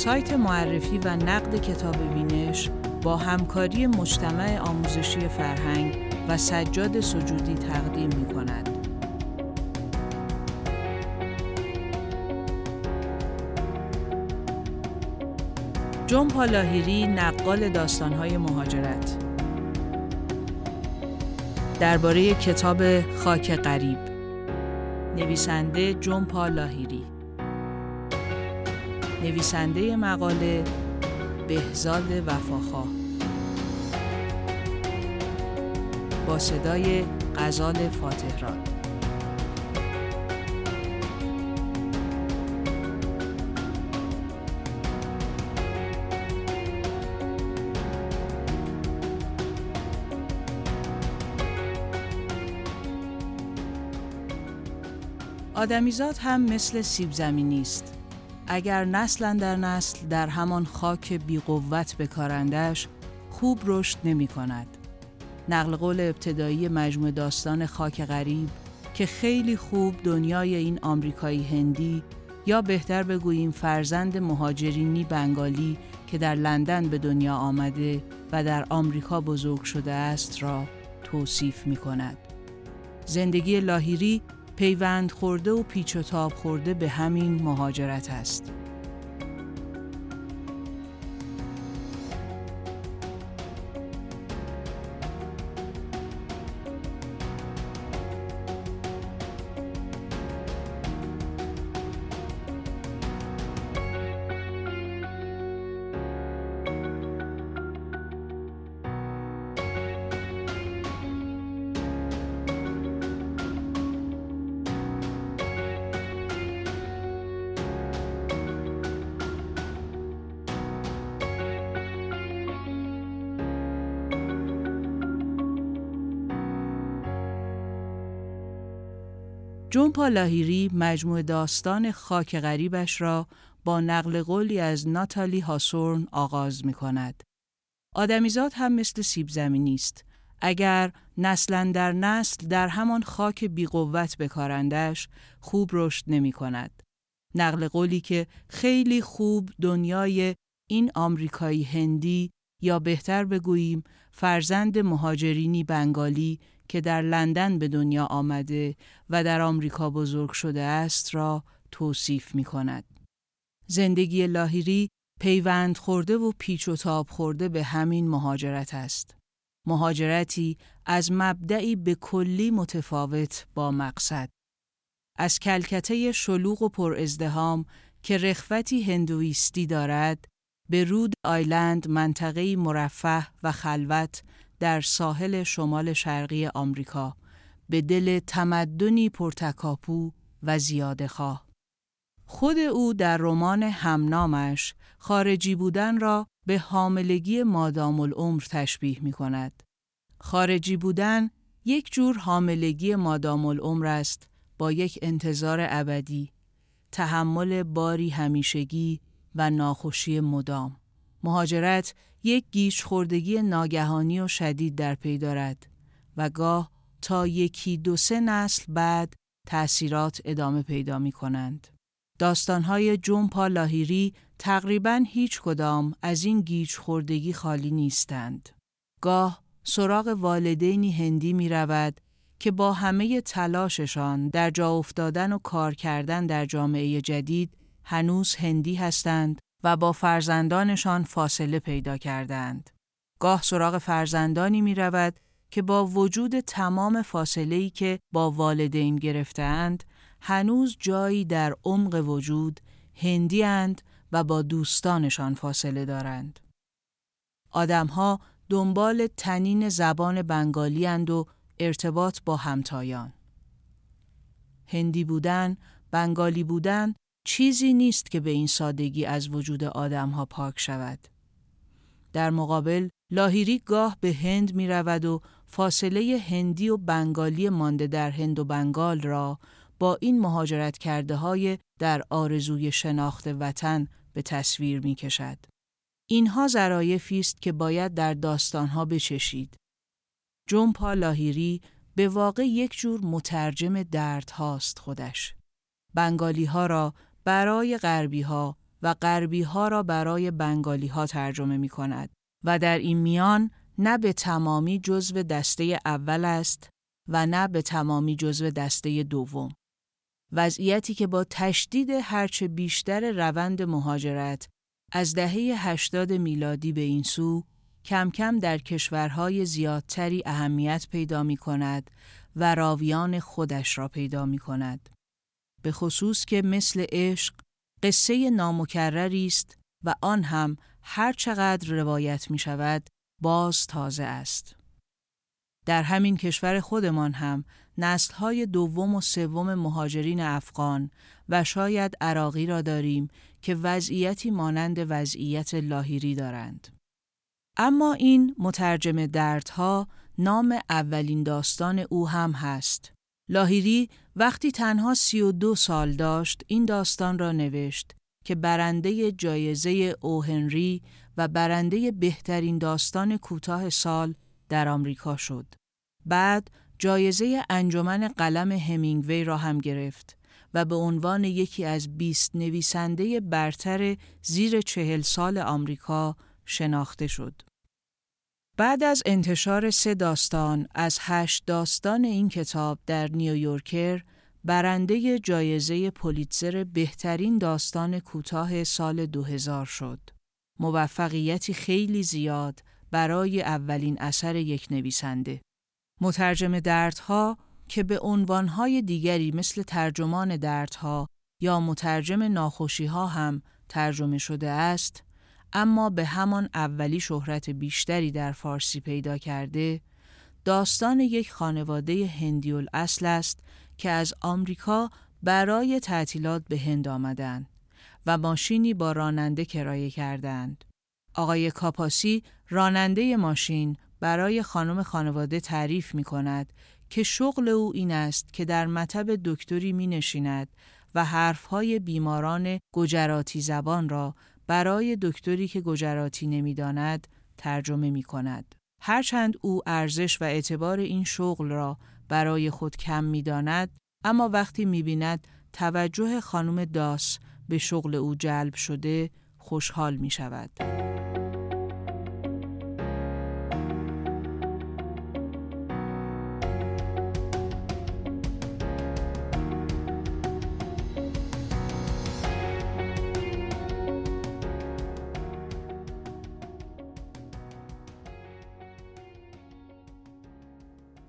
سایت معرفی و نقد کتاب وینش با همکاری مجتمع آموزشی فرهنگ و سجاد سجودی تقدیم می کند. جون پالاهیری نقال داستانهای مهاجرت. درباره کتاب خاک غریب. نویسنده جون پالاهیری. نویسنده مقاله بهزاد وفاخواه. با صدای غزال فاتحران. آدمیزاد هم مثل سیب زمینی است اگر نسلا در نسل در همان خاک بیقوت بکارندش خوب رشد نمی کند. نقل قول ابتدایی مجموع داستان خاک غریب که خیلی خوب دنیای این آمریکایی هندی یا بهتر بگوییم فرزند مهاجرینی بنگالی که در لندن به دنیا آمده و در آمریکا بزرگ شده است را توصیف می کند. زندگی لاهیری پیوند خورده و پیچ و تاب خورده به همین مهاجرت است. جون پالاهیری مجموع داستان خاک غریبش را با نقل قولی از ناتالی هاسورن آغاز می کند. آدمیزاد هم مثل سیب زمینی است. اگر نسلا در نسل در همان خاک بیقوت بکارندش خوب رشد نمی کند. نقل قولی که خیلی خوب دنیای این آمریکایی هندی یا بهتر بگوییم فرزند مهاجرینی بنگالی که در لندن به دنیا آمده و در آمریکا بزرگ شده است را توصیف می کند. زندگی لاهیری پیوند خورده و پیچ و تاب خورده به همین مهاجرت است. مهاجرتی از مبدعی به کلی متفاوت با مقصد. از کلکته شلوغ و پر ازدهام که رخوتی هندویستی دارد به رود آیلند منطقه مرفه و خلوت در ساحل شمال شرقی آمریکا به دل تمدنی پرتکاپو و زیاده خواه. خود او در رمان همنامش خارجی بودن را به حاملگی مادام العمر تشبیه می کند. خارجی بودن یک جور حاملگی مادام العمر است با یک انتظار ابدی، تحمل باری همیشگی و ناخوشی مدام. مهاجرت یک گیش خوردگی ناگهانی و شدید در پی دارد و گاه تا یکی دو سه نسل بعد تأثیرات ادامه پیدا می کنند. داستانهای جنپا لاهیری تقریبا هیچ کدام از این گیج خوردگی خالی نیستند. گاه سراغ والدینی هندی می رود که با همه تلاششان در جا افتادن و کار کردن در جامعه جدید هنوز هندی هستند و با فرزندانشان فاصله پیدا کردند. گاه سراغ فرزندانی می رود که با وجود تمام فاصله‌ای که با والدین گرفتهاند هنوز جایی در عمق وجود هندی اند و با دوستانشان فاصله دارند. آدمها دنبال تنین زبان بنگالی اند و ارتباط با همتایان. هندی بودن، بنگالی بودن چیزی نیست که به این سادگی از وجود آدمها پاک شود. در مقابل لاهیری گاه به هند می رود و فاصله هندی و بنگالی مانده در هند و بنگال را با این مهاجرت کرده های در آرزوی شناخت وطن به تصویر می کشد. اینها ظرایفی است که باید در داستانها بچشید. جنپا لاهیری به واقع یک جور مترجم درد هاست خودش. بنگالی ها را برای غربی ها و غربی ها را برای بنگالی ها ترجمه می کند و در این میان نه به تمامی جزو دسته اول است و نه به تمامی جزو دسته دوم. وضعیتی که با تشدید هرچه بیشتر روند مهاجرت از دهه 80 میلادی به این سو کم کم در کشورهای زیادتری اهمیت پیدا می کند و راویان خودش را پیدا می کند. به خصوص که مثل عشق قصه نامکرری است و آن هم هر چقدر روایت می شود باز تازه است. در همین کشور خودمان هم نسلهای دوم و سوم مهاجرین افغان و شاید عراقی را داریم که وضعیتی مانند وضعیت لاهیری دارند. اما این مترجم دردها نام اولین داستان او هم هست. لاهیری وقتی تنها سی و دو سال داشت این داستان را نوشت که برنده جایزه او هنری و برنده بهترین داستان کوتاه سال در آمریکا شد. بعد جایزه انجمن قلم همینگوی را هم گرفت و به عنوان یکی از 20 نویسنده برتر زیر چهل سال آمریکا شناخته شد. بعد از انتشار سه داستان از هشت داستان این کتاب در نیویورکر برنده جایزه پولیتزر بهترین داستان کوتاه سال 2000 شد. موفقیتی خیلی زیاد برای اولین اثر یک نویسنده. مترجم دردها که به عنوانهای دیگری مثل ترجمان دردها یا مترجم ناخوشیها هم ترجمه شده است، اما به همان اولی شهرت بیشتری در فارسی پیدا کرده، داستان یک خانواده هندیول اصل است که از آمریکا برای تعطیلات به هند آمدند و ماشینی با راننده کرایه کردند. آقای کاپاسی راننده ماشین برای خانم خانواده تعریف می کند که شغل او این است که در مطب دکتری می نشیند و حرفهای بیماران گجراتی زبان را برای دکتری که گجراتی نمی‌داند ترجمه می کند. هرچند او ارزش و اعتبار این شغل را برای خود کم می داند، اما وقتی می بیند توجه خانم داس به شغل او جلب شده خوشحال می شود.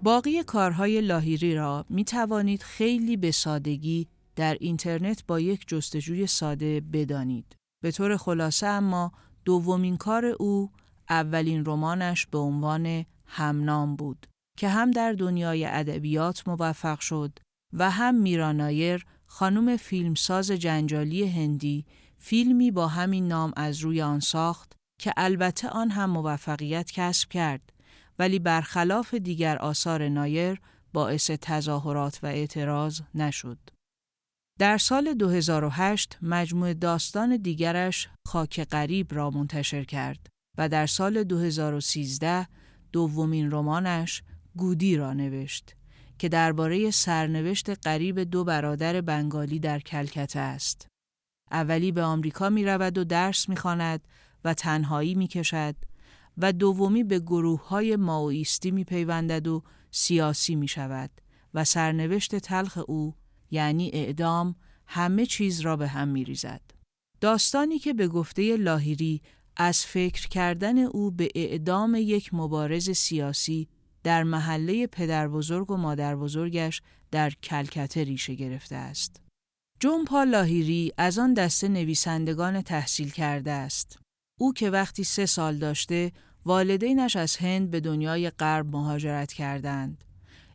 باقی کارهای لاهیری را می توانید خیلی به سادگی در اینترنت با یک جستجوی ساده بدانید. به طور خلاصه اما دومین کار او اولین رمانش به عنوان همنام بود که هم در دنیای ادبیات موفق شد و هم میرانایر خانم فیلمساز جنجالی هندی فیلمی با همین نام از روی آن ساخت که البته آن هم موفقیت کسب کرد ولی برخلاف دیگر آثار نایر باعث تظاهرات و اعتراض نشد. در سال 2008 مجموع داستان دیگرش خاک غریب را منتشر کرد و در سال 2013 دومین رمانش گودی را نوشت که درباره سرنوشت قریب دو برادر بنگالی در کلکته است. اولی به آمریکا می رود و درس می خاند و تنهایی می کشد و دومی به گروه های ماویستی می پیوندد و سیاسی می شود و سرنوشت تلخ او یعنی اعدام همه چیز را به هم می ریزد. داستانی که به گفته لاهیری از فکر کردن او به اعدام یک مبارز سیاسی در محله پدر بزرگ و مادر بزرگش در کلکته ریشه گرفته است. جون پال لاهیری از آن دسته نویسندگان تحصیل کرده است. او که وقتی سه سال داشته والدینش از هند به دنیای غرب مهاجرت کردند.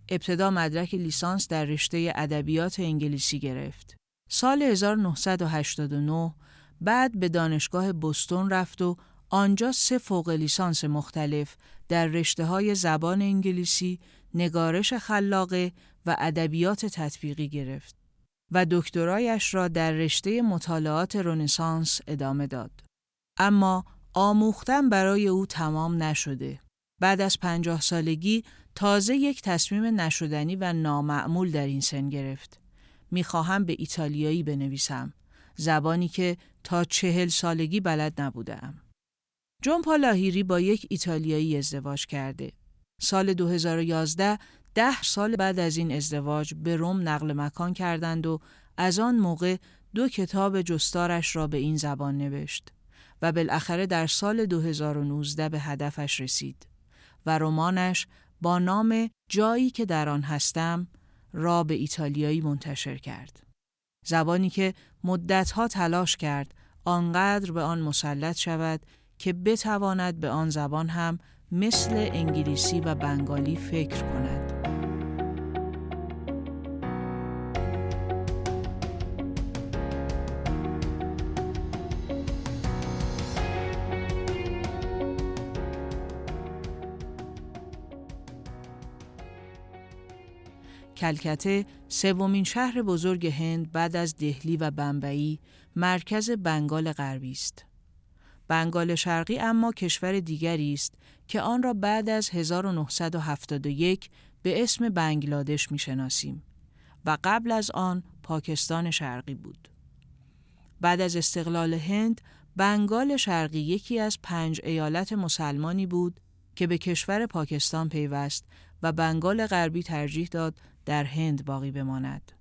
ابتدا مدرک لیسانس در رشته ادبیات انگلیسی گرفت. سال 1989 بعد به دانشگاه بوستون رفت و آنجا سه فوق لیسانس مختلف در رشته های زبان انگلیسی، نگارش خلاقه و ادبیات تطبیقی گرفت و دکترایش را در رشته مطالعات رنسانس ادامه داد. اما آموختن برای او تمام نشده. بعد از پنجاه سالگی تازه یک تصمیم نشدنی و نامعمول در این سن گرفت. می‌خواهم به ایتالیایی بنویسم. زبانی که تا چهل سالگی بلد نبودم. جون پالاهیری با یک ایتالیایی ازدواج کرده. سال 2011 ده سال بعد از این ازدواج به روم نقل مکان کردند و از آن موقع دو کتاب جستارش را به این زبان نوشت و بالاخره در سال 2019 به هدفش رسید و رمانش با نام جایی که در آن هستم را به ایتالیایی منتشر کرد. زبانی که مدتها تلاش کرد آنقدر به آن مسلط شود که بتواند به آن زبان هم مثل انگلیسی و بنگالی فکر کند. کلکته سومین شهر بزرگ هند بعد از دهلی و بمبئی مرکز بنگال غربی است. بنگال شرقی اما کشور دیگری است که آن را بعد از 1971 به اسم بنگلادش می‌شناسیم و قبل از آن پاکستان شرقی بود. بعد از استقلال هند، بنگال شرقی یکی از پنج ایالت مسلمانی بود که به کشور پاکستان پیوست و بنگال غربی ترجیح داد در هند باقی بماند.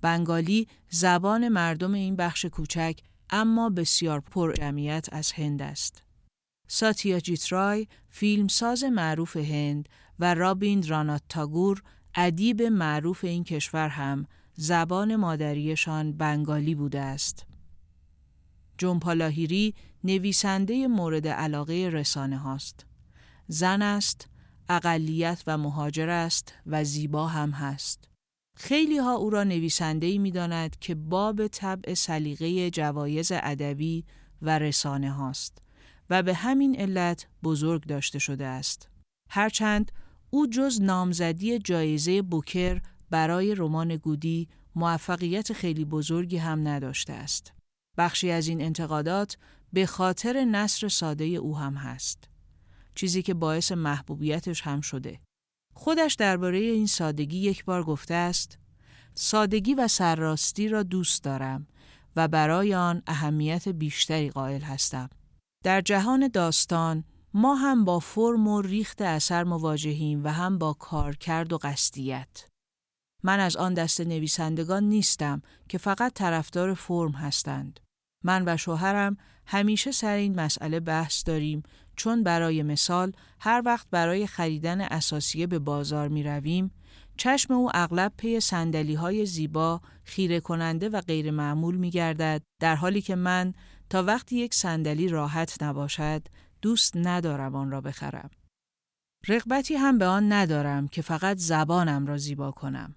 بنگالی زبان مردم این بخش کوچک اما بسیار پر جمعیت از هند است. ساتیا جیترای فیلمساز معروف هند و رابین رانات تاگور ادیب معروف این کشور هم زبان مادریشان بنگالی بوده است. جنپالاهیری نویسنده مورد علاقه رسانه هاست. زن است، اقلیت و مهاجر است و زیبا هم هست. خیلی ها او را نویسنده می داند که باب طبع سلیقه جوایز ادبی و رسانه هاست و به همین علت بزرگ داشته شده است. هرچند او جز نامزدی جایزه بوکر برای رمان گودی موفقیت خیلی بزرگی هم نداشته است. بخشی از این انتقادات به خاطر نصر ساده او هم هست. چیزی که باعث محبوبیتش هم شده. خودش درباره این سادگی یک بار گفته است سادگی و سرراستی را دوست دارم و برای آن اهمیت بیشتری قائل هستم. در جهان داستان ما هم با فرم و ریخت اثر مواجهیم و هم با کارکرد و قصدیت. من از آن دست نویسندگان نیستم که فقط طرفدار فرم هستند. من و شوهرم همیشه سر این مسئله بحث داریم چون برای مثال هر وقت برای خریدن اساسیه به بازار می رویم چشم او اغلب پی سندلی های زیبا، خیره کننده و غیر معمول می گردد در حالی که من تا وقتی یک صندلی راحت نباشد دوست ندارم آن را بخرم. رغبتی هم به آن ندارم که فقط زبانم را زیبا کنم.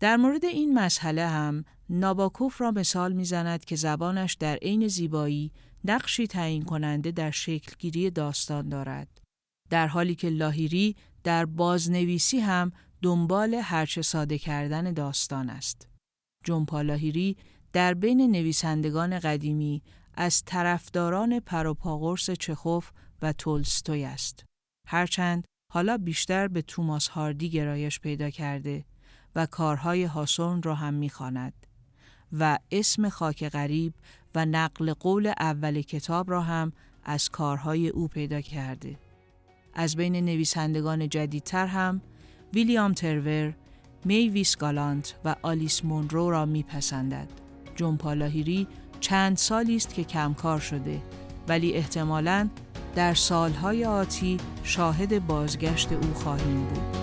در مورد این مسئله هم ناباکوف را مثال می‌زند که زبانش در عین زیبایی نقشی تعیین کننده در شکلگیری داستان دارد. در حالی که لاهیری در بازنویسی هم دنبال هرچه ساده کردن داستان است. جنپا لاهیری در بین نویسندگان قدیمی از طرفداران پروپاگورس چخوف و تولستوی است. هرچند حالا بیشتر به توماس هاردی گرایش پیدا کرده و کارهای هاسون را هم می‌خواند و اسم خاک غریب و نقل قول اول کتاب را هم از کارهای او پیدا کرده. از بین نویسندگان جدیدتر هم ویلیام ترور، می ویسگالانت و آلیس مونرو را میپسندد. جون پالاهیری چند سالی است که کمکار شده ولی احتمالاً در سالهای آتی شاهد بازگشت او خواهیم بود.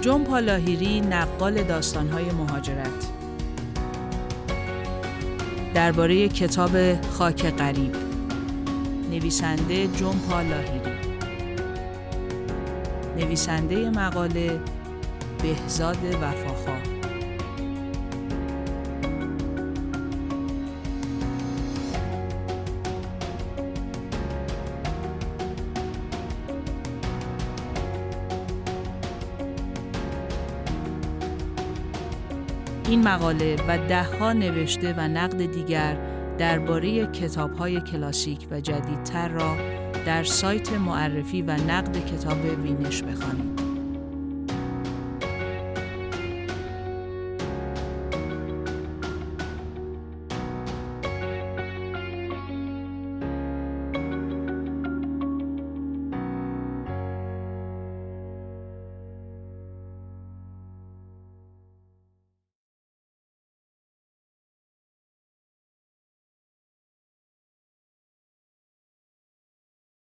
جون پالاهیری نقال داستانهای مهاجرت. درباره کتاب خاک غریب. نویسنده جون پالاهیری. نویسنده مقاله بهزاد وفاخواه. این مقاله و دهها نوشته و نقد دیگر درباره کتاب‌های کلاسیک و جدیدتر را در سایت معرفی و نقد کتاب وینش بخوانید.